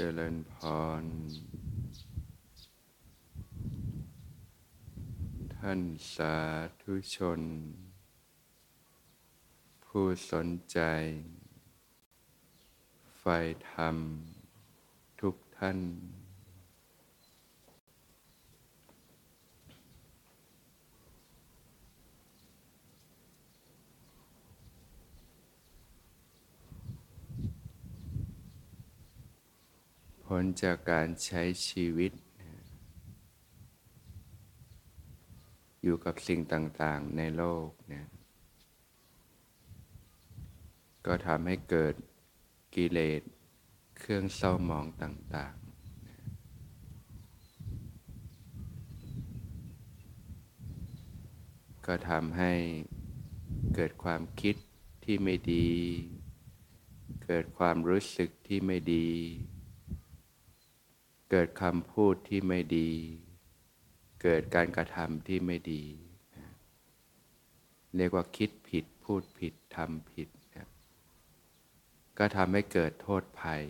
เจริญพร ท่านสาธุชน ผู้สนใจ ไฟธรรม ทุกท่าน ผลจากการใช้ชีวิต อยู่กับสิ่งต่างๆในโลกเนี่ยก็ทำให้เกิดกิเลสเครื่องเศร้าหมองต่างๆ ก็ทำให้เกิดความคิดที่ไม่ดี เกิดความรู้สึกที่ไม่ดี เกิดคำพูดที่ไม่ดี เกิดการกระทำที่ไม่ดี เรียกว่าคิดผิดพูดผิดทำผิดก็ทำให้เกิดโทษภัย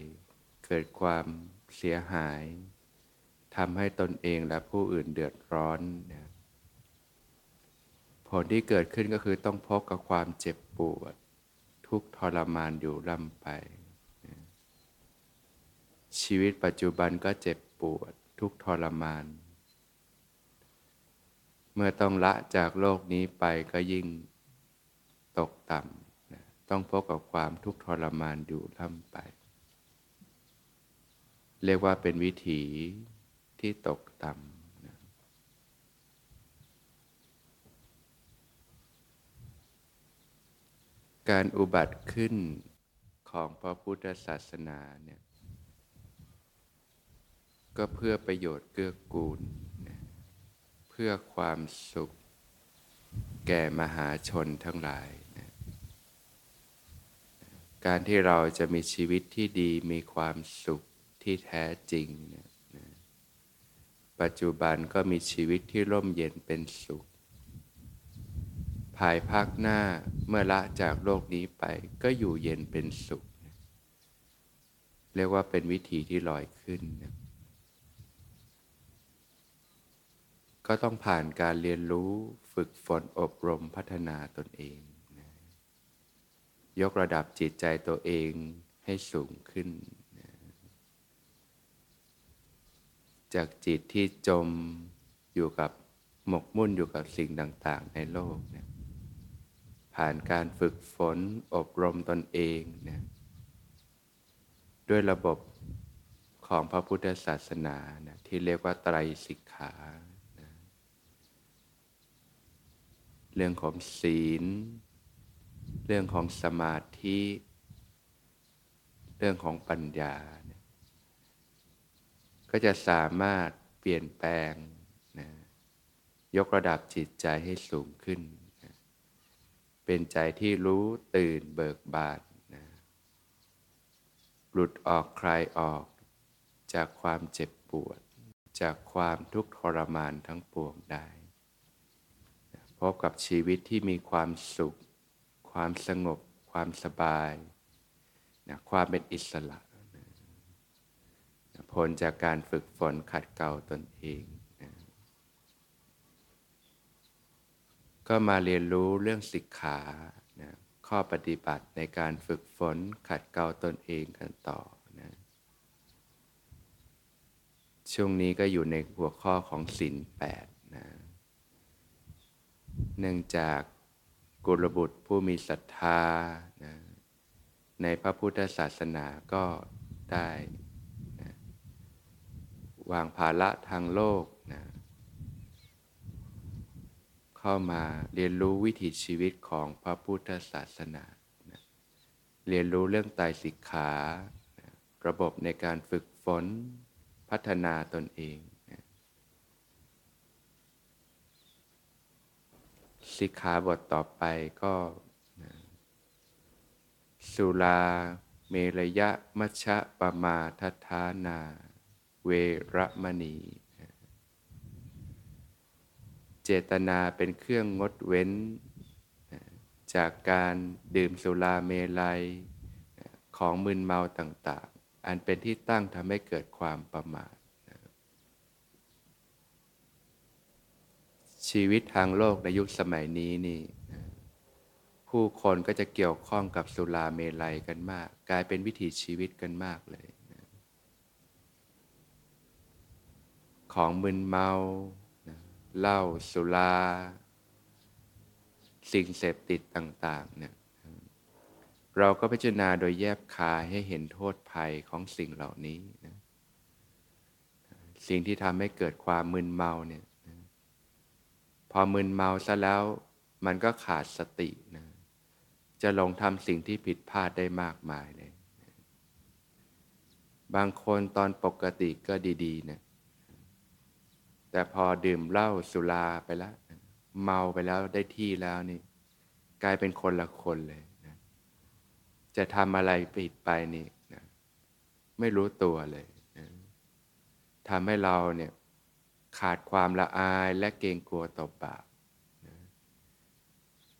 เกิดความเสียหายทำให้ตนเองและผู้อื่นเดือดร้อนนะผลที่เกิดขึ้นก็คือต้องพบกับความเจ็บปวด ทุกทรมานอยู่ร่ำไป ชีวิตปัจจุบันก็เจ็บปวดทุกทรมาน เมื่อต้องละจากโลกนี้ไปก็ยิ่งตกต่ำต้องพบกับความทุกทรมานอยู่ล่ำไป เรียกว่าเป็นวิถีที่ตกต่ำการอุบัติขึ้นของพระพุทธศาสนาเนี่ย ก็เพื่อประโยชน์เกื้อกูล เพื่อความสุข แก่มหาชนทั้งหลาย การที่เราจะมีชีวิตที่ดีมีความสุขที่แท้จริง ปัจจุบันก็มีชีวิตที่ร่มเย็นเป็นสุข ภายภาคหน้าเมื่อละจากโลกนี้ไปก็อยู่เย็นเป็นสุข เรียกว่าเป็นวิธีที่ลอยขึ้นนะ ก็ต้องผ่านการเรียนรู้ฝึกฝนอบรมพัฒนาตนเองยกระดับจิตใจตัวเองให้สูงขึ้นจากจิตที่จมอยู่กับหมกมุ่นอยู่กับสิ่งต่างๆ ในโลกนี่ยผ่านการฝึกฝนอบรมตนเองนี่ยด้วยระบบของพระพุทธศาสนานะที่เรียกว่าไตรสิกขานะ เรื่องของศีล เรื่องของสมาธิ เรื่องของปัญญา ก็จะสามารถเปลี่ยนแปลงนะยกระดับจิตใจให้สูงขึ้นนะเป็นใจที่รู้ตื่นเบิกบานนะหลุดออกคลายออกจากความเจ็บปวด จากความทุกข์ทรมานทั้งปวงได้ พบกับชีวิตที่มีความสุข ความสงบ ความสบายนะความเป็นอิสระนะผลจากการฝึกฝนขัดเกลาตนเองนะก็มาเรียนรู้เรื่องสิกขานะข้อปฏิบัติในการฝึกฝนขัดเกลาตนเองกันต่อนะช่วงนี้ก็อยู่ในหัวข้อของศีลแปดนะ เนื่องจากกุลบุตรผู้มีศรัทธานะในพระพุทธศาสนาก็ได้นะวางภาระทางโลกนะเข้ามาเรียนรู้วิถีชีวิตของพระพุทธศาสนานะเรียนรู้เรื่องไตรสิกขานะระบบในการฝึกฝนพัฒนาตนเอง สิกขาบทต่อไปก็สุลาเมรยะมัชะปมาทัฐานา เวรมณี เจตนาเป็นเครื่องงดเว้น จากการดื่มสุราเมลัยขของมึนเมาต่าง ๆ อันเป็นที่ตั้งทำให้เกิดความประมาท ชีวิตทางโลกในยุคสมัยนี้นี่ ผู้คนก็จะเกี่ยวข้องกับสุราเมลัยกันมาก กลายเป็นวิถีชีวิตกันมากเลย ของมึนเมาเหล้าสุรา สิ่งเสพติดต่าง ๆ เนี่ย เราก็พิจารณาโดยแยบคายให้เห็นโทษภัยของสิ่งเหล่านี้นะสิ่งที่ทำให้เกิดความมึนเมาเนี่ย พอมึนเมาซะแล้วมันก็ขาดสตินะจะลงทำสิ่งที่ผิดพลาดได้มากมายเลย บางคนตอนปกติก็ดีๆนะแต่พอดื่มเหล้าสุราไปแล้ว เมาไปแล้วได้ที่แล้วนี่ กลายเป็นคนละคนเลยนะจะทำอะไรผิดไปนี่นะไม่รู้ตัวเลยนะทำให้เราเนี่ย ขาดความละอายและเกรงกลัวต่อบาปนะ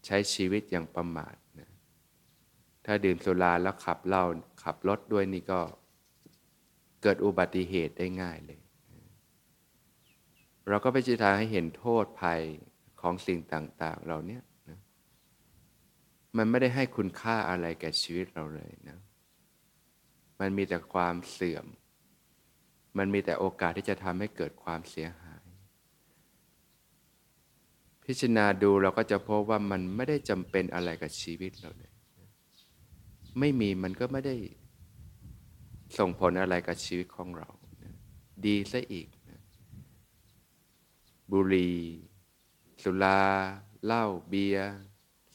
ใช้ชีวิตอย่างประมาทนะถ้าดื่มสุราแล้วขับเหล้าขับรถด้วยนี่ก็เกิดอุบัติเหตุได้ง่ายเลยนะเราก็ไปจิตาให้เห็นโทษภัยของสิ่งต่างๆเราเนี่ยนะมันไม่ได้ให้คุณค่าอะไรแก่ชีวิตเราเลยนะมันมีแต่ความเสื่อม มันมีแต่โอกาสที่จะทำให้เกิดความเสียหาย พิจารณาดูเราก็จะพบว่ามันไม่ได้จำเป็นอะไรกับชีวิตเราเลย ไม่มีมันก็ไม่ได้ส่งผลอะไรกับชีวิตของเรา ดีซะอีก บุหรี่สุราเหล้าเบียร์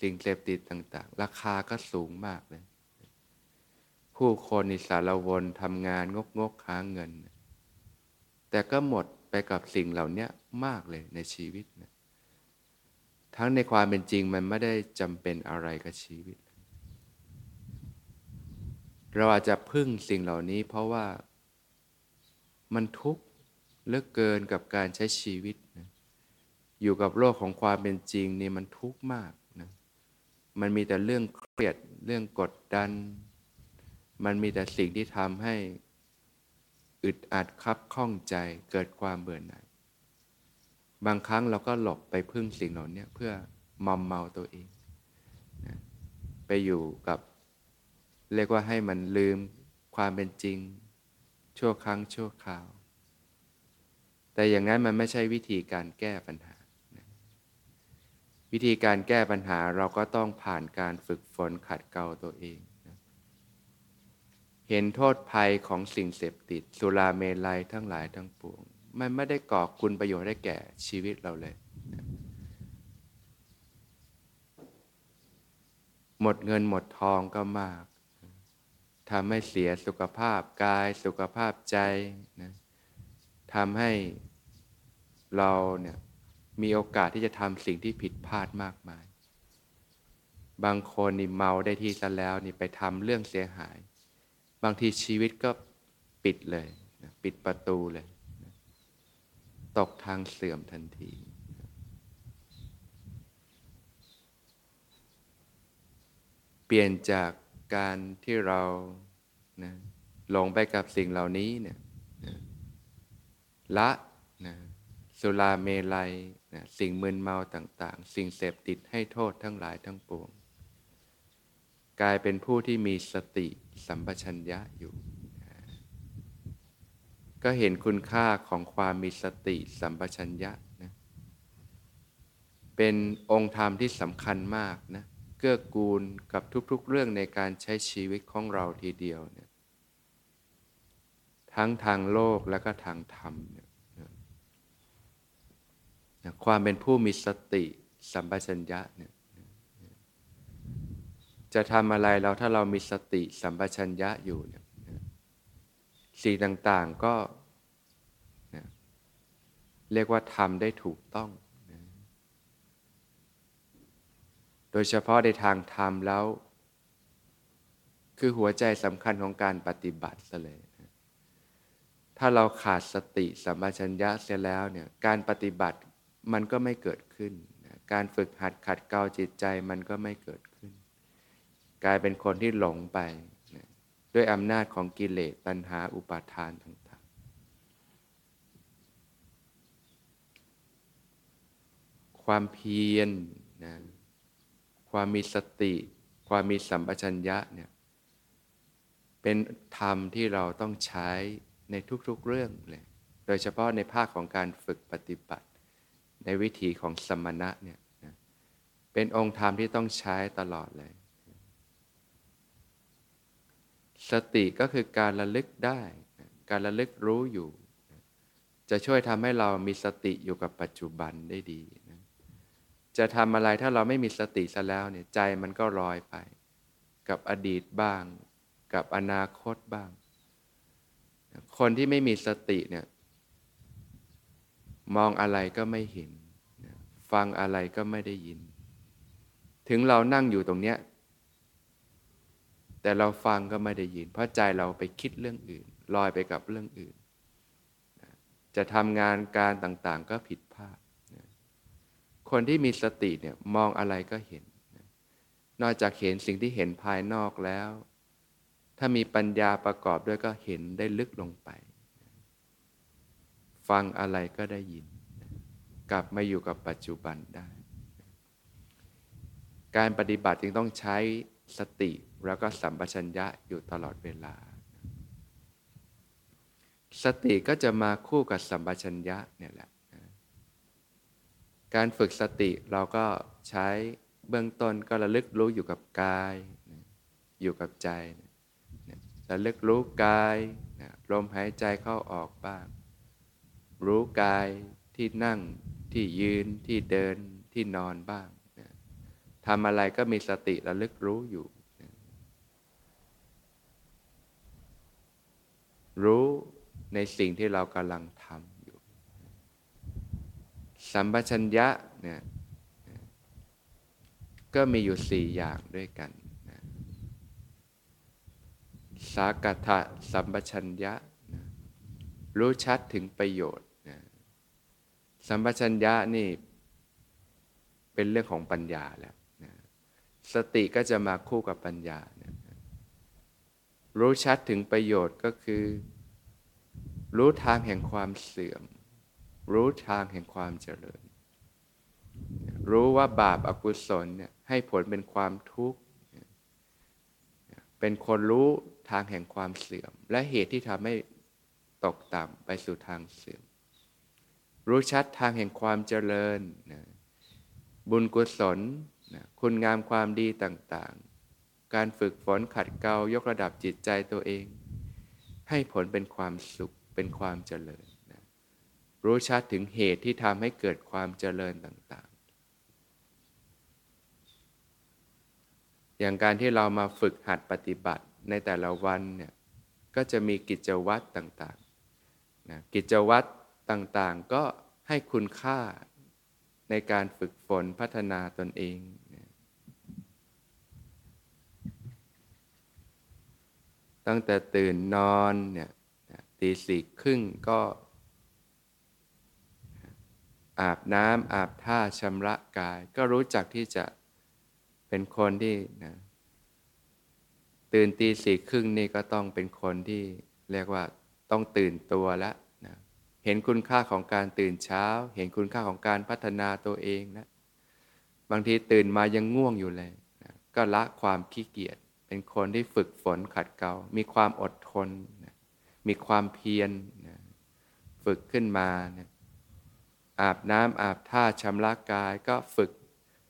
สิ่งเสพติดต่าง ๆ ราคาก็สูงมากเลย ผู้คนในสารวนทำงานงกงกหาเงิน แต่ก็หมดไปกับสิ่งเหล่านี้มากเลยในชีวิตนะ ทั้งในความเป็นจริงมันไม่ได้จำเป็นอะไรกับชีวิต เราอาจจะพึ่งสิ่งเหล่านี้เพราะว่ามันทุกข์เลือกเกินกับการใช้ชีวิตนะอยู่กับโลกของความเป็นจริงนี่มันทุกข์มากนะมันมีแต่เรื่องเครียดเรื่องกดดัน มันมีแต่สิ่งที่ทำให้อึดอัดคับข้องใจเกิดความเบื่อหน่าย บางครั้งเราก็หลบไปพึ่งสิ่งเหล่านี้เพื่อมอมเมาตัวเองนะไปอยู่กับ เรียกว่าให้มันลืมความเป็นจริง ชั่วครั้งชั่วคราว แต่อย่างนั้นมันไม่ใช่วิธีการแก้ปัญหาวิธีการแก้ปัญหาเราก็ต้องผ่านการฝึกฝนขัดเกลาตัวเองนะเห็นโทษภัยของสิ่งเสพติด สุราเมลัยทั้งหลายทั้งปวง มันไม่ได้ก่อคุณประโยชน์ได้แก่ชีวิตเราเลย หมดเงินหมดทองก็มากทำให้เสียสุขภาพกายสุขภาพใจนะทำให้เราเนี่ยมีโอกาสที่จะทำสิ่งที่ผิดพลาดมากมาย บางคนนี่เมาได้ที่ซะแล้วนี่ไปทำเรื่องเสียหาย บางทีชีวิตก็ปิดเลย ปิดประตูเลย ตกทางเสื่อมทันทีเปลี่ยนจากการที่เรานะหลงไปกับสิ่งเหล่านี้เนี่ยนะละนะสุราเมลัยนะสิ่งมึนเมาต่างๆ สิ่งเสพติดให้โทษทั้งหลายทั้งปวง กลายเป็นผู้ที่มีสติสัมปชัญญะอยู่ ก็เห็นคุณค่าของความมีสติสัมปชัญญะนะเป็นองค์ธรรมที่สำคัญมากนะเกื้อกูลกับทุกๆเรื่องในการใช้ชีวิตของเราทีเดียวเนี่ยทั้งทางโลกและก็ทางธรรมเนี่ยความเป็นผู้มีสติสัมปชัญญะเนี่ยจะทำอะไรเราถ้าเรามีสติสัมปชัญญะอยู่เนี่ย สิ่งต่างๆก็เรียกว่าทำได้ถูกต้องโดยเฉพาะในทางธรรมแล้ว คือหัวใจสำคัญของการปฏิบัติเลยถ้าเราขาดสติสัมปชัญญะเสียแล้วเนี่ยการปฏิบัติมันก็ไม่เกิดขึ้นการฝึกหัดขัดเกลาจิตใจมันก็ไม่เกิดขึ้น กลายเป็นคนที่หลงไป ด้วยอำนาจของกิเลสตัณหาอุปาทานต่าง ๆ ความเพียรนะความมีสติ ความมีสัมปชัญญะเนี่ยเป็นธรรมที่เราต้องใช้ในทุกๆเรื่องเลย โดยเฉพาะในภาคของการฝึกปฏิบัติ ในวิถีของสมณะเนี่ยนะเป็นองค์ธรรมที่ต้องใช้ตลอดเลย สติก็คือการระลึกได้ การระลึกรู้อยู่ จะช่วยทำให้เรามีสติอยู่กับปัจจุบันได้ดีนะจะทำอะไรถ้าเราไม่มีสติซะแล้วเนี่ยใจมันก็ลอยไป กับอดีตบ้าง กับอนาคตบ้าง คนที่ไม่มีสติเนี่ยมองอะไรก็ไม่เห็น ฟังอะไรก็ไม่ได้ยิน ถึงเรานั่งอยู่ตรงเนี้ย แต่เราฟังก็ไม่ได้ยิน เพราะใจเราไปคิดเรื่องอื่น ลอยไปกับเรื่องอื่น จะทำงานการต่างๆ ก็ผิดพลาด คนที่มีสติเนี่ยมองอะไรก็เห็น นอกจากเห็นสิ่งที่เห็นภายนอกแล้ว ถ้ามีปัญญาประกอบด้วยก็เห็นได้ลึกลงไป ฟังอะไรก็ได้ยิน กลับมาอยู่กับปัจจุบันได้ การปฏิบัติจึงต้องใช้สติ แล้วก็สัมปชัญญะอยู่ตลอดเวลา สติก็จะมาคู่กับสัมปชัญญะเนี่ยแหละ การฝึกสติเราก็ใช้เบื้องต้นก็ระลึกรู้อยู่กับกาย อยู่กับใจระลึกรู้กายลมหายใจเข้าออกบ้าง รู้กายที่นั่งที่ยืนที่เดินที่นอนบ้างทำอะไรก็มีสติระลึกรู้อยู่ รู้ในสิ่งที่เรากำลังทำอยู่ สัมปชัญญะเนี่ยก็มีอยู่สี่อย่างด้วยกันสากถะสัมปชัญญะนะรู้ชัดถึงประโยชน์นะสัมปชัญญะนี่เป็นเรื่องของปัญญาแล้วนะสติก็จะมาคู่กับปัญญา รู้ชัดถึงประโยชน์ก็คือ รู้ทางแห่งความเสื่อม รู้ทางแห่งความเจริญ รู้ว่าบาปอากุศลเนี่ยให้ผลเป็นความทุกข์ เป็นคนรู้ทางแห่งความเสื่อม และเหตุที่ทำให้ตกต่ำไปสู่ทางเสื่อม รู้ชัดทางแห่งความเจริญนะบุญกุศลนะคุณงามความดีต่าง ๆ การฝึกฝนขัดเกลายกระดับจิตใจตัวเอง ให้ผลเป็นความสุขเป็นความเจริญนะรู้ชัดถึงเหตุที่ทำให้เกิดความเจริญต่างๆ อย่างการที่เรามาฝึกหัดปฏิบัติในแต่ละวันเนี่ยก็จะมีกิจวัตรต่างๆนะกิจวัตรต่างๆก็ให้คุณค่าในการฝึกฝนพัฒนาตนเองนะ ตั้งแต่ตื่นนอนเนี่ยตีสี่ครึ่งก็ อาบน้ำอาบท่าชำระกาย ก็รู้จักที่จะเป็นคนที่นะตื่นตีสี่ครึ่งนี่ก็ต้องเป็นคนที่เรียกว่าต้องตื่นตัวแล้วนะเห็นคุณค่าของการตื่นเช้า เห็นคุณค่าของการพัฒนาตัวเองนะบางทีตื่นมายังง่วงอยู่เลยนะก็ละความขี้เกียจ เป็นคนที่ฝึกฝนขัดเกลามีความอดทน มีความเพียรฝึกขึ้นมา อาบน้ำอาบท่าชำระกายก็ฝึก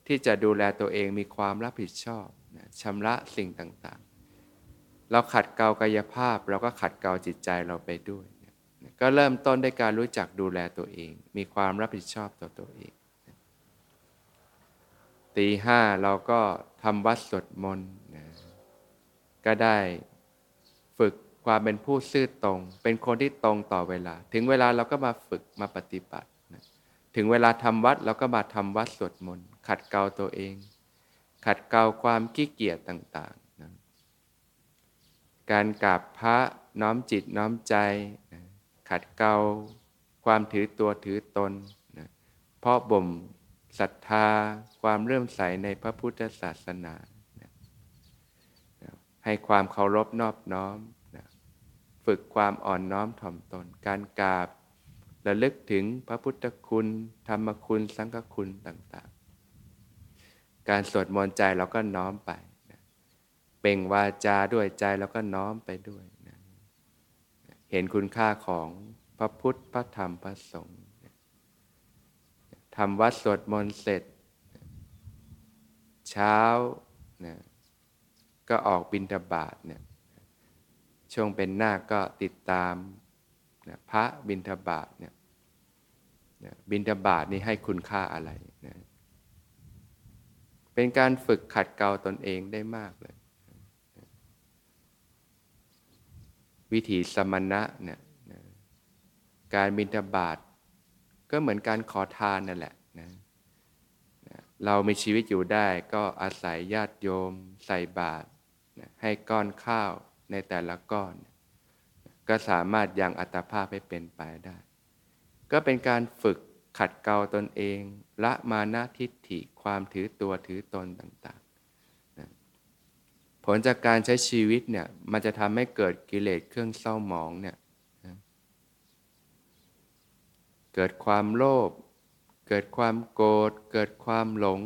ที่จะดูแลตัวเองมีความรับผิดชอบชำระสิ่งต่างๆ เราขัดเกลากายภาพ เราก็ขัดเกลาจิตใจเราไปด้วย ก็เริ่มต้นด้วยการรู้จักดูแลตัวเอง มีความรับผิดชอบต่อตัวเองตีห้าเราก็ทำวัดสวดมนต์ ก็ได้ฝึกความเป็นผู้ซื่อตรง เป็นคนที่ตรงต่อเวลา ถึงเวลาเราก็มาฝึกมาปฏิบัติถึงเวลาทำวัดเราก็มาทำวัดสวดมนต์ขัดเกลาตัวเอง ขัดเกลาความขี้เกียจต่างๆการกราบพระน้อมจิตน้อมใจขัดเกลาความถือตัวถือตนนะเพราะบ่มศรัทธาความเริ่มใสในพระพุทธศาสนา ให้ความเคารพนอบน้อมนะฝึกความอ่อนน้อมถ่อมตน การกราบระลึกถึงพระพุทธคุณ ธรรมคุณ สังฆคุณต่างๆ การสวดมนต์ใจเราก็น้อมไปนะเป่งวาจาด้วยใจเราก็น้อมไปด้วยนะเห็นคุณค่าของพระพุทธ พระธรรม พระสงฆ์ทำวัดสวดมนต์เสร็จ เช้านะ ก็ออกบินทบาทเนี่ยช่วงเป็นหน้าก็ติดตามนะพระบินทบาทเนี่ยนะบินทบาทนี่ให้คุณค่าอะไรนะเป็นการฝึกขัดเกลาตนเองได้มากเลย วิถีสมณะเนี่ยนะการบินทบาทก็เหมือนการขอทานนั่นแหละนะนะเรามีชีวิตอยู่ได้ก็อาศัยญาติโยม ใส่บาตร ให้ก้อนข้าวในแต่ละก้อน ก็สามารถยังอัตภาพให้เป็นไปได้ ก็เป็นการฝึกขัดเกลาตนเอง ละมานะทิฏฐิความถือตัวถือตนต่างๆนะผลจากการใช้ชีวิตเนี่ยมันจะทำให้เกิดกิเลสเครื่องเศร้าหมองเนี่ยเกิดความโลภเกิดความโกรธเกิดความหลง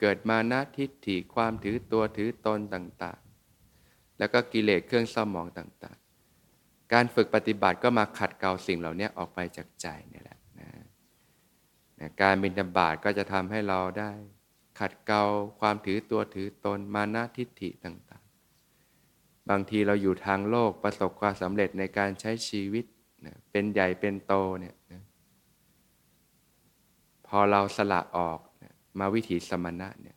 เกิดมานะทิฏฐิความถือตัวถือตนต่างๆ แล้วก็กิเลสเครื่องเศร้าหมองต่างๆ การฝึกปฏิบัติก็มาขัดเกลาสิ่งเหล่านี้ออกไปจากใจนี่แหละนะนะการบินฑบาตก็จะทำให้เราได้ ขัดเกลาความถือตัวถือตนมานะทิฏฐิต่างๆ บางทีเราอยู่ทางโลกประสบความสำเร็จในการใช้ชีวิตนะเป็นใหญ่เป็นโตเนี่ยนะพอเราสละออก มาวิถีสมณะเนี่ย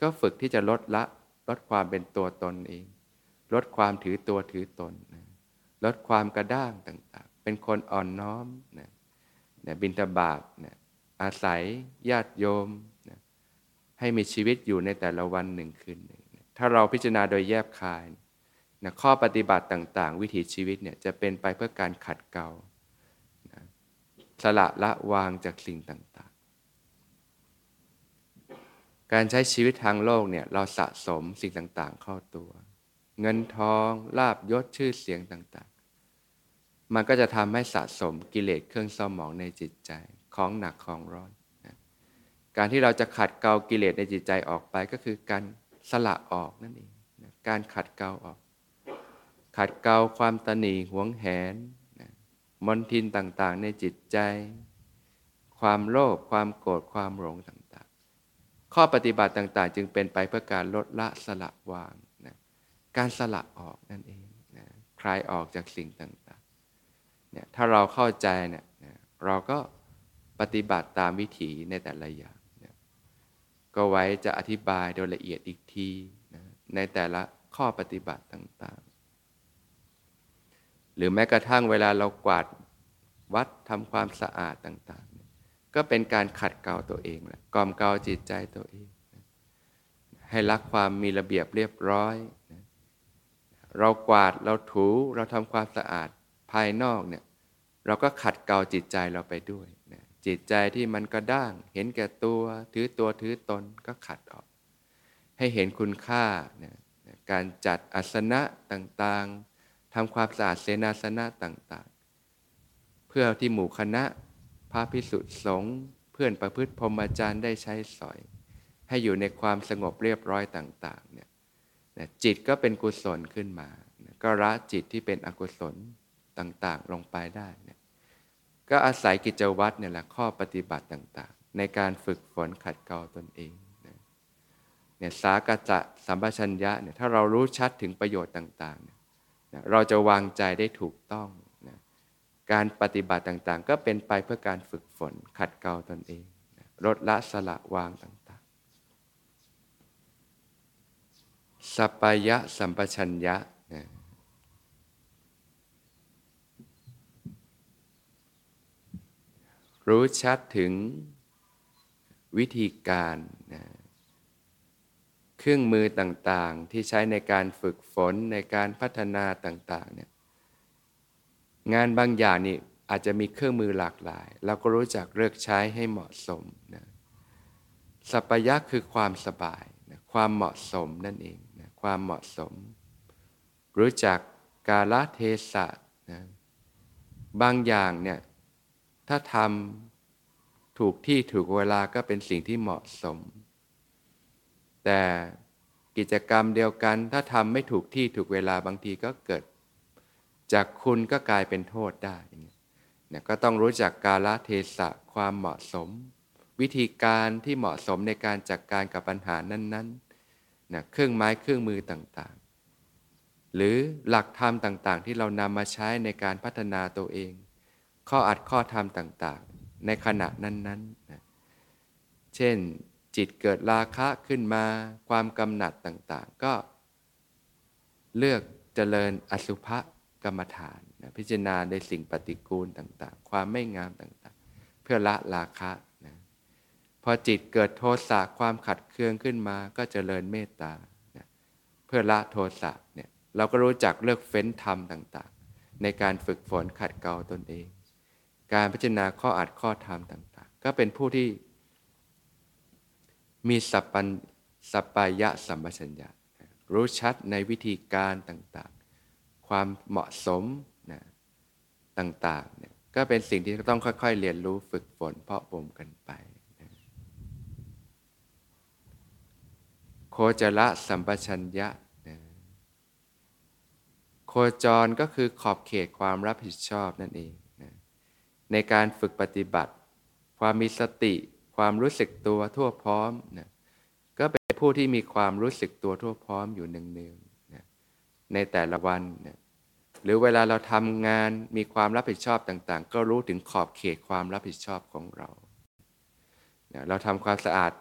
ก็ฝึกที่จะลดละลดความเป็นตัวตนเอง ลดความถือตัวถือตนลดความกระด้างต่างๆ เป็นคนอ่อนน้อมนะบินทบาทนะอาศัยญาติโยมนะให้มีชีวิตอยู่ในแต่ละวันหนึ่งคืนหนึ่งนะถ้าเราพิจารณาโดยแยบคายนะข้อปฏิบัติต่างๆ วิถีชีวิตเนี่ยจะเป็นไปเพื่อการขัดเกลานะสละละวางจากสิ่งต่าง การใช้ชีวิตทางโลกเนี่ยเราสะสมสิ่งต่างๆ เข้าตัว เงินทองลาบยศชื่อเสียงต่างๆ มันก็จะทำให้สะสมกิเลสเครื่องเศร้าหมองในจิตใจของหนักของร้อนนะการที่เราจะขัดเกลากิเลสในจิตใจออกไปก็คือการสละออกนั่นเองนะการขัดเกลาออก ขัดเกลาความตนีหวงแหนนะมนทินต่างๆ ในจิตใจ ความโลภความโกรธความหลงต่าง ข้อปฏิบัติต่างๆ จึงเป็นไปเพื่อการลดละสละวางนะการสละออกนั่นเองนะคลายออกจากสิ่งต่างๆเนี่ยถ้าเราเข้าใจเนี่ยเราก็ปฏิบัติตามวิถีในแต่ละอย่างนะก็ไว้จะอธิบายโดยละเอียดอีกทีนะในแต่ละข้อปฏิบัติต่างๆ หรือแม้กระทั่งเวลาเรากวาดวัดทำความสะอาดต่างๆ ก็เป็นการขัดเกลาตัวเองแหละกล่อมเกลาจิตใจตัวเอง ให้รักความมีระเบียบเรียบร้อย เรากวาดเราถูเราทำความสะอาดภายนอกเนี่ยเราก็ขัดเกลาจิตใจเราไปด้วยจิตใจที่มันกระด้าง เห็นแก่ตัวถือตัวถือตนก็ขัดออก ให้เห็นคุณค่าการจัดอาสนะต่างๆทำความสะอาดเสนาสนะต่างๆ เพื่อที่หมู่คณะ พระพิสุทธิสงฆ์เพื่อนประพฤติพรหมจารย์ได้ใช้สอย ให้อยู่ในความสงบเรียบร้อยต่างๆเนี่ยจิตก็เป็นกุศลขึ้นมา ก็ละจิตที่เป็นอกุศลต่างๆ ลงไปได้เนี่ยก็อาศัยกิจวัตรเนี่ยแหละข้อปฏิบัติต่างๆ ในการฝึกฝนขัดเกลาตนเองเนี่ยสากจะสัมปชัญญะเนี่ยถ้าเรารู้ชัดถึงประโยชน์ต่างๆเเราจะวางใจได้ถูกต้อง การปฏิบัติต่างๆ ก็เป็นไปเพื่อการฝึกฝน ขัดเกลาตนเองลดละสละวางต่างๆ สัพยะสัมปชัญญะนะรู้ชัดถึงวิธีการนะเครื่องมือต่างๆ ที่ใช้ในการฝึกฝนในการพัฒนาต่างๆเนี่ย งานบางอย่างนี่อาจจะมีเครื่องมือหลากหลาย เราก็รู้จักเลือกใช้ให้เหมาะสมนะสัพยะคือความสบายนะความเหมาะสมนั่นเองนะความเหมาะสม รู้จักกาลเทศะนะบางอย่างเนี่ยถ้าทำถูกที่ถูกเวลาก็เป็นสิ่งที่เหมาะสม แต่กิจกรรมเดียวกัน ถ้าทำไม่ถูกที่ถูกเวลาบางทีก็เกิด จากคุณก็กลายเป็นโทษได้เนี่ยก็ต้องรู้จักกาลเทศะความเหมาะสม วิธีการที่เหมาะสมในการจัดกการกับปัญหานั้นๆนะเครื่องไม้เครื่องมือต่างๆ หรือหลักธรรมต่างๆ ที่เรานำมาใช้ในการพัฒนาตัวเอง ข้ออัดข้อธรรมต่างๆ ในขณะนั้นๆนะเช่นจิตเกิดราคะขึ้นมา ความกำหนัดต่างๆ ก็เลือกเจริญอสุภ กรรมฐานนะพิจารณาในสิ่งปฏิกูลต่างๆ ความไม่งามต่างๆ เพื่อละราคะนะพอจิตเกิดโทสะความขัดเคืองขึ้นมาก็เจริญเมตตานะเพื่อละโทสะเนี่ยเราก็รู้จักเลือกเฟ้นธรรมต่างๆ ในการฝึกฝนขัดเกลาตนเอง การพิจารณาข้ออัดข้อธรรมต่างๆ ก็เป็นผู้ที่มีสัพปัญสัปปายะสัมปชัญญะรู้ชัดในวิธีการต่างๆ ความเหมาะสมนะต่างๆเนี่ยก็เป็นสิ่งที่ต้องค่อย ๆ เรียนรู้ฝึกฝนเพาะบ่มกันไปนะโคจรสัมปชัญญะนะโคจรก็คือขอบเขตความรับผิดชอบนั่นเองนะในการฝึกปฏิบัติ ความมีสติ ความรู้สึกตัวทั่วพร้อมนะก็เป็นผู้ที่มีความรู้สึกตัวทั่วพร้อมอยู่เนืองๆนะ ในแต่ละวัน หรือเวลาเราทำงานมีความรับผิดชอบต่างๆ ก็รู้ถึงขอบเขตความรับผิดชอบของเรา เราทำความสะอาด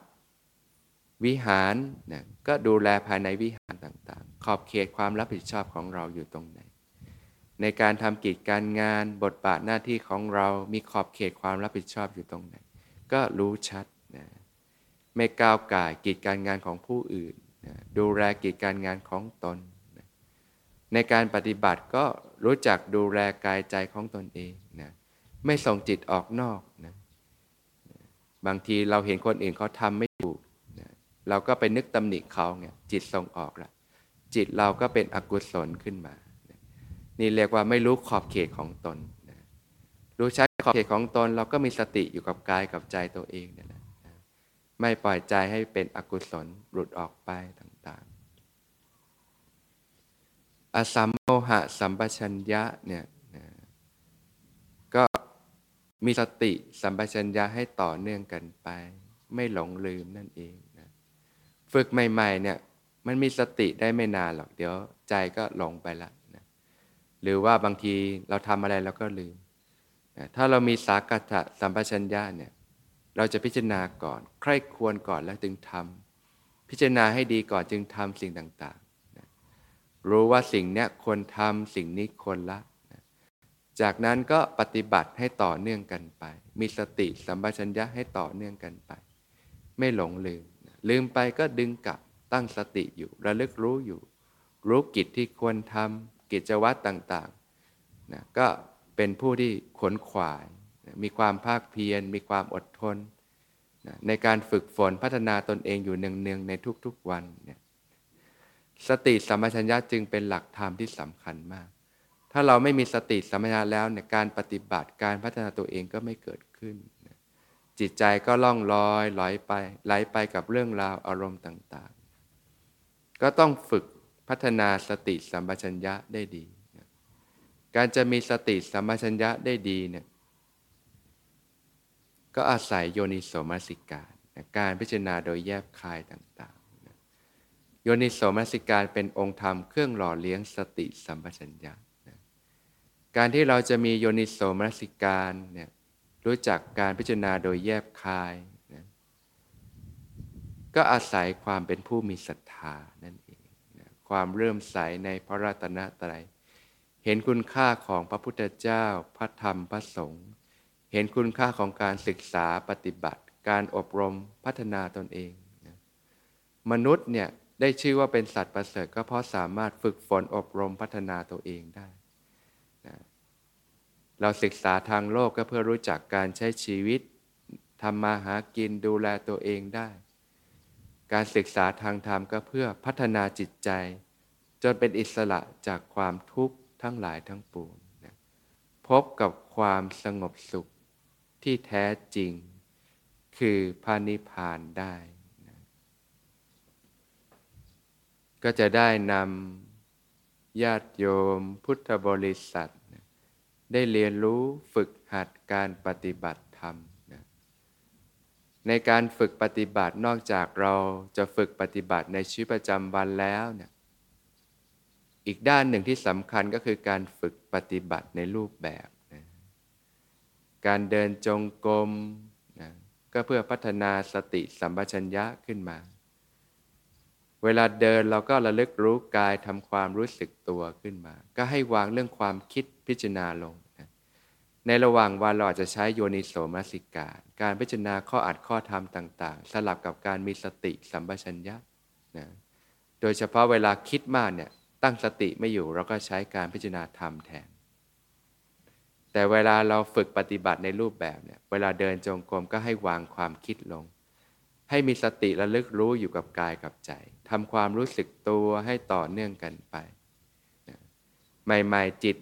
วิหารนะก็ดูแลภายในวิหารต่างๆ ขอบเขตความรับผิดชอบของเราอยู่ตรงไหน ในการทำกิจการงานบทบาทหน้าที่ของเรา มีขอบเขตความรับผิดชอบอยู่ตรงไหน ก็รู้ชัดนะไม่ก้าวไก่กิจการงานของผู้อื่นนะดูแลกิจการงานของตน ในการปฏิบัติก็รู้จักดูแลกายใจของตนเองนะไม่ส่งจิตออกนอกนะบางทีเราเห็นคนอื่นเขาทำไม่ถูกนะเราก็ไปนึกตำหนิเขาไงจิตส่งออกละจิตเราก็เป็นอกุศลขึ้นมา นี่เรียกว่าไม่รู้ขอบเขตของตนนะรู้ชัดขอบเขตของตนเราก็มีสติอยู่กับกายกับใจตัวเองนี่แหละไม่ปล่อยใจให้เป็นอกุศลหลุดออกไปต่างๆ อสัมโมหะสัมปชัญญะเนี่ยก็มีสติสัมปชัญญะให้ต่อเนื่องกันไป ไม่หลงลืมนั่นเองนะฝึกใหม่ๆเนี่ยมันมีสติได้ไม่นานหรอกเดี๋ยวใจก็หลงไปละนะหรือว่าบางทีเราทำอะไรเราก็ลืมถ้าเรามีสากัตสัมปชัญญะเนี่ยเราจะพิจารณาก่อน ใคร่ควรก่อนแล้วจึงทำพิจารณาให้ดีก่อนจึงทำสิ่งต่าง รู้ว่าสิ่งเนี้ยควรทำสิ่งนี้ควรละ จากนั้นก็ปฏิบัติให้ต่อเนื่องกันไป มีสติสัมปชัญญะให้ต่อเนื่องกันไป ไม่หลงลืม ลืมไปก็ดึงกลับตั้งสติอยู่ ระลึกรู้อยู่ รู้กิจที่ควรทำกิจวัตรต่างๆนะก็เป็นผู้ที่ขนขวาย มีความภาคเพียร มีความอดทนในการฝึกฝนพัฒนาตนเองอยู่เนืองๆในทุกๆวันเนี่ย สติสัมปชัญญะจึงเป็นหลักธรรมที่สำคัญมาก ถ้าเราไม่มีสติสัมปชัญญะแล้วเนี่ยการปฏิบัติการพัฒนาตัวเองก็ไม่เกิดขึ้น จิตใจก็ล่องลอยลอยไปไหลไปกับเรื่องราวอารมณ์ต่างๆ ก็ต้องฝึกพัฒนาสติสัมปชัญญะได้ดี การจะมีสติสัมปชัญญะได้ดีเนี่ยก็อาศัยโยนิโสมนสิการ การพิจารณาโดยแยบคายต่างๆ โยนิโสมนสิการเป็นองค์ธรรมเครื่องหล่อเลี้ยงสติสัมปชัญญะการที่เราจะมีโยนิโสมนสิการเนี่ยรู้จักการพิจารณาโดยแยบคายนะก็อาศัยความเป็นผู้มีศรัทธานั่นเองนะความเริ่มใสในพระรัตนตรัย เห็นคุณค่าของพระพุทธเจ้า พระธรรมพระสงฆ์เห็นคุณค่าของการศึกษาปฏิบัติ การอบรมพัฒนาตนเองนะมนุษย์เนี่ย ได้ชื่อว่าเป็นสัตว์ประเสริฐก็เพราะสามารถฝึกฝนอบรมพัฒนาตัวเองได้นะเราศึกษาทางโลกก็เพื่อรู้จักการใช้ชีวิตทำมาหากินดูแลตัวเองได้ การศึกษาทางธรรมก็เพื่อพัฒนาจิตใจ จนเป็นอิสระจากความทุกข์ทั้งหลายทั้งปวงนะพบกับความสงบสุขที่แท้จริง คือพานิพานได้นะ ก็จะได้นำญาติโยมพุทธบริษัท ได้เรียนรู้ฝึกหัดการปฏิบัติธรรมนะในการฝึกปฏิบัตินอกจากเราจะฝึกปฏิบัติในชีวิตประจำวันแล้วเนี่ยอีกด้านหนึ่งที่สำคัญก็คือการฝึกปฏิบัติในรูปแบบนะการเดินจงกรมนะก็เพื่อพัฒนาสติสัมปชัญญะขึ้นมา เวลาเดินเราก็ระลึกรู้กายทำความรู้สึกตัวขึ้นมา ก็ให้วางเรื่องความคิดพิจารณาลงนะในระหว่างวันเราอาจจะใช้โยนิโสมนสิกาการพิจารณาข้ออัดข้อธรรมต่าง ๆ สลับกับการมีสติสัมปชัญญะนะโดยเฉพาะเวลาคิดมากเนี่ยตั้งสติไม่อยู่เราก็ใช้การพิจารณาธรรมแทน แต่เวลาเราฝึกปฏิบัติในรูปแบบเนี่ยเวลาเดินจงกรมก็ให้วางความคิดลง ให้มีสติระลึกรู้อยู่กับกายกับใจ ทำความรู้สึกตัวให้ต่อเนื่องกันไปใหม่ๆจิต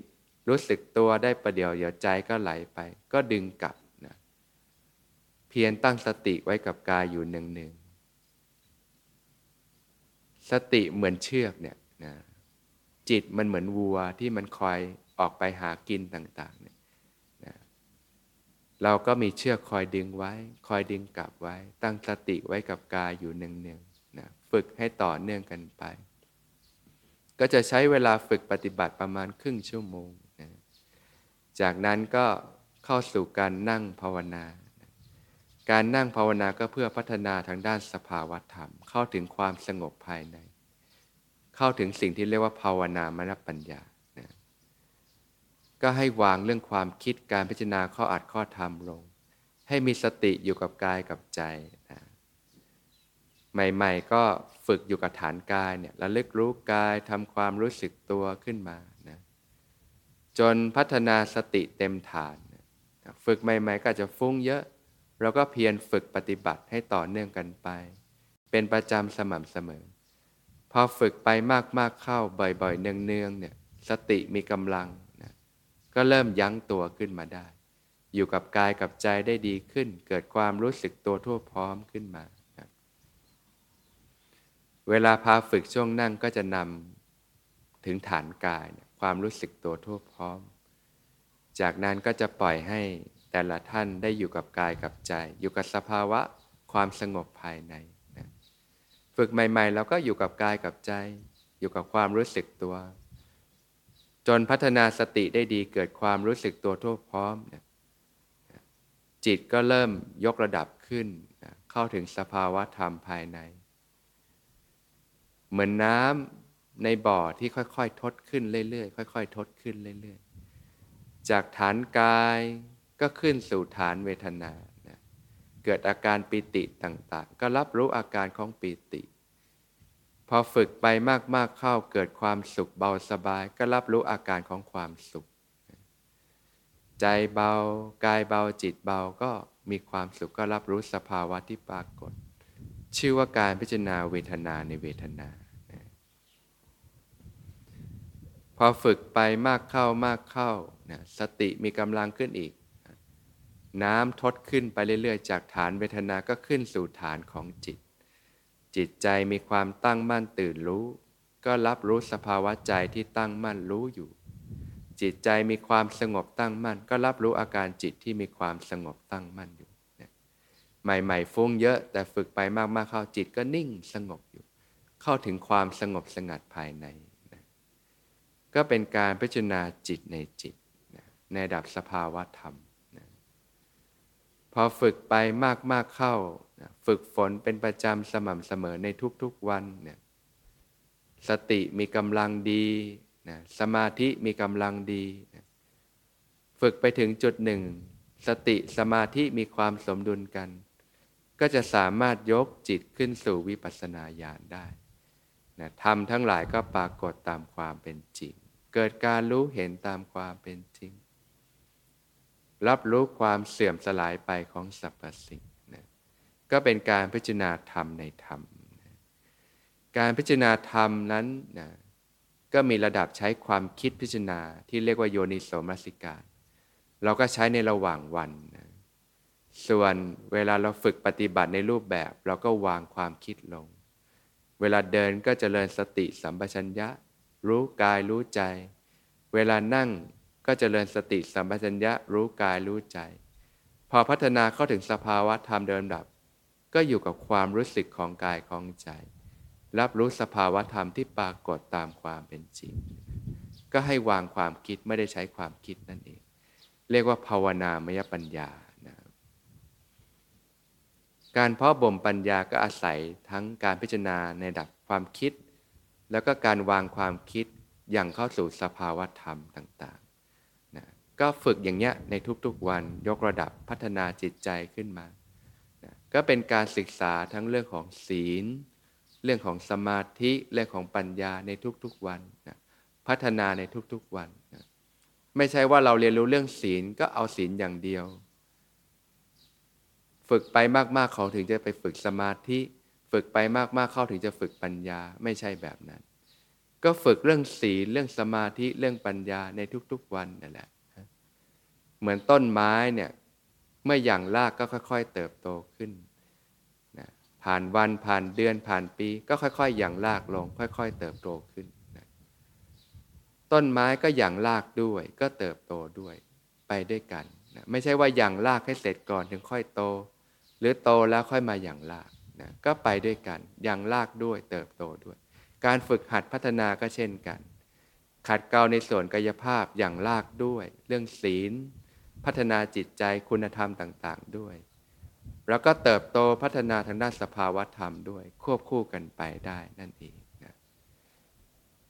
รู้สึกตัวได้ประเดี๋ยวเดี๋ยวใจก็ไหลไป ก็ดึงกลับนะเพียรตั้งสติไว้กับกายอยู่หนึ่งๆสติเหมือนเชือกเนี่ยนะจิตมันเหมือนวัวที่มันคอยออกไปหากินต่างๆเนี่ยนะเราก็มีเชือกคอยดึงไว้ คอยดึงกลับไว้ ตั้งสติไว้กับกายอยู่เนืองๆนะ ฝึกให้ต่อเนื่องกันไป ก็จะใช้เวลาฝึกปฏิบัติประมาณครึ่งชั่วโมงนะจากนั้นก็เข้าสู่การนั่งภาวนา การนั่งภาวนาก็เพื่อพัฒนาทางด้านสภาวธรรม เข้าถึงความสงบภายใน เข้าถึงสิ่งที่เรียกว่าภาวนามนปัญญานะก็ให้วางเรื่องความคิดการพิจารณาข้ออัดข้อธรรมลง ให้มีสติอยู่กับกายกับใจ ใหม่ ๆ ก็ฝึกอยู่กับฐานกายเนี่ยระลึกรู้กายทำความรู้สึกตัวขึ้นมานะจนพัฒนาสติเต็มฐานนะฝึกใหม่ ๆ ก็จะฟุ้งเยอะเราก็เพียรฝึกปฏิบัติให้ต่อเนื่องกันไป เป็นประจำสม่ำเสมอ พอฝึกไปมากๆเข้าบ่อยๆ เนืองๆเนี่ยสติมีกำลังนะก็เริ่มยั้งตัวขึ้นมาได้ อยู่กับกายกับใจได้ดีขึ้น เกิดความรู้สึกตัวทั่วพร้อมขึ้นมา เวลาพาฝึกช่วงนั่งก็จะนำถึงฐานกาย ความรู้สึกตัวทั่วพร้อม จากนั้นก็จะปล่อยให้แต่ละท่านได้อยู่กับกายกับใจ อยู่กับสภาวะความสงบภายในฝึกใหม่ๆเราก็อยู่กับกายกับใจ อยู่กับความรู้สึกตัว จนพัฒนาสติได้ดีเกิดความรู้สึกตัวทั่วพร้อมนะจิตก็เริ่มยกระดับขึ้นนะเข้าถึงสภาวะธรรมภายใน เหมือนน้ำในบ่อที่ค่อยๆ ทดขึ้นเรื่อยๆค่อยๆ ทดขึ้นเรื่อยๆ จากฐานกายก็ขึ้นสู่ฐานเวทนาเกิดอาการปิติต่างๆ ก็รับรู้อาการของปิติ พอฝึกไปมากๆเข้าเกิดความสุขเบาสบาย ก็รับรู้อาการของความสุข ใจเบากายเบาจิตเบาก็มีความสุขก็รับรู้สภาวะที่ปรากฏ ชื่อว่าการพิจารณาเวทนาในเวทนา พอฝึกไปมากเข้ามากเข้าสติมีกำลังขึ้นอีก น้ำทดขึ้นไปเรื่อยๆ จากฐานเวทนาก็ขึ้นสู่ฐานของจิต จิตใจมีความตั้งมั่นตื่นรู้ ก็รับรู้สภาวะใจที่ตั้งมั่นรู้อยู่ จิตใจมีความสงบตั้งมั่น ก็รับรู้อาการจิตที่มีความสงบตั้งมั่นอยู่ใหม่ๆฟุ้งเยอะแต่ฝึกไปมากๆเข้าจิตก็นิ่งสงบอยู่ เข้าถึงความสงบสงัดภายใน ก็เป็นการพิจารณาจิตในจิตนะในดับสภาวะธรรมพอฝึกไปมากๆเข้าฝึกฝนเป็นประจำสม่ำเสมอในทุกๆวันเนี่ยสติมีกำลังดีนะสมาธิมีกำลังดีนะฝึกไปถึงจุดหนึ่ง สติสมาธิมีความสมดุลกัน ก็จะสามารถยกจิตขึ้นสู่วิปัสสนาญาณได้นะทำทั้งหลายก็ปรากฏตามความเป็นจริง เกิดการรู้เห็นตามความเป็นจริง รับรู้ความเสื่อมสลายไปของสรรพสิ่งนะก็เป็นการพิจารณาธรรมในธรรมนะการพิจารณาธรรมนั้นนะก็มีระดับใช้ความคิดพิจารณาที่เรียกว่าโยนิโสมนสิการ เราก็ใช้ในระหว่างวันนะส่วนเวลาเราฝึกปฏิบัติในรูปแบบ เราก็วางความคิดลง เวลาเดินก็จเจริญสติสัมปชัญญะ รู้กายรู้ใจ เวลานั่งก็จเจริญสติสัมปชัญญะรู้กายรู้ใจ พอพัฒนาเข้าถึงสภาวะธรรมเดินดับ ก็อยู่กับความรู้สึกของกายของใจ รับรู้สภาวะธรรมที่ปรากฏตามความเป็นจริง ก็ให้วางความคิดไม่ได้ใช้ความคิดนั่นเอง เรียกว่าภาวนามยปัญญาการเพาะบ่มปัญญาก็อาศัยทั้งการพิจารณาในดับความคิด แล้วก็การวางความคิดอย่างเข้าสู่สภาวะธรรมต่างๆนะก็ฝึกอย่างเนี้ยในทุกๆวันยกระดับพัฒนาจิตใจขึ้นมานะก็เป็นการศึกษาทั้งเรื่องของศีล เรื่องของสมาธิเรื่องของปัญญาในทุกๆวันนะพัฒนาในทุกๆวันนะไม่ใช่ว่าเราเรียนรู้เรื่องศีลก็เอาศีลอย่างเดียว ฝึกไปมากๆเขาถึงจะไปฝึกสมาธิ ฝึกไปมากๆเขาถึงจะฝึกปัญญาไม่ใช่แบบนั้น ก็ฝึกเรื่องศีลเรื่องสมาธิเรื่องปัญญาในทุกๆวันนั่นแหละเหมือนต้นไม้เนี่ยเมื่ออย่างรากก็ค่อย ๆ เติบโตขึ้นนะผ่านวันผ่านเดือนผ่านปี ก็ค่อยๆ อย่างรากลง ค่อย ๆ เติบโตขึ้นนะต้นไม้ก็อย่างรากด้วย ก็เติบโตด้วยไปด้วยกันนะไม่ใช่ว่าอย่างรากให้เสร็จก่อนถึงค่อยโต หรือโตแล้วค่อยมาอย่างลาก นะก็ไปด้วยกันอย่างลากด้วยเติบโตด้วย การฝึกหัดพัฒนาก็เช่นกัน ขัดเกลาในส่วนกายภาพอย่างลากด้วย เรื่องศีล พัฒนาจิตใจคุณธรรมต่างๆด้วย แล้วก็เติบโตพัฒนาทางด้านสภาวธรรมด้วย ควบคู่กันไปได้นั่นเอง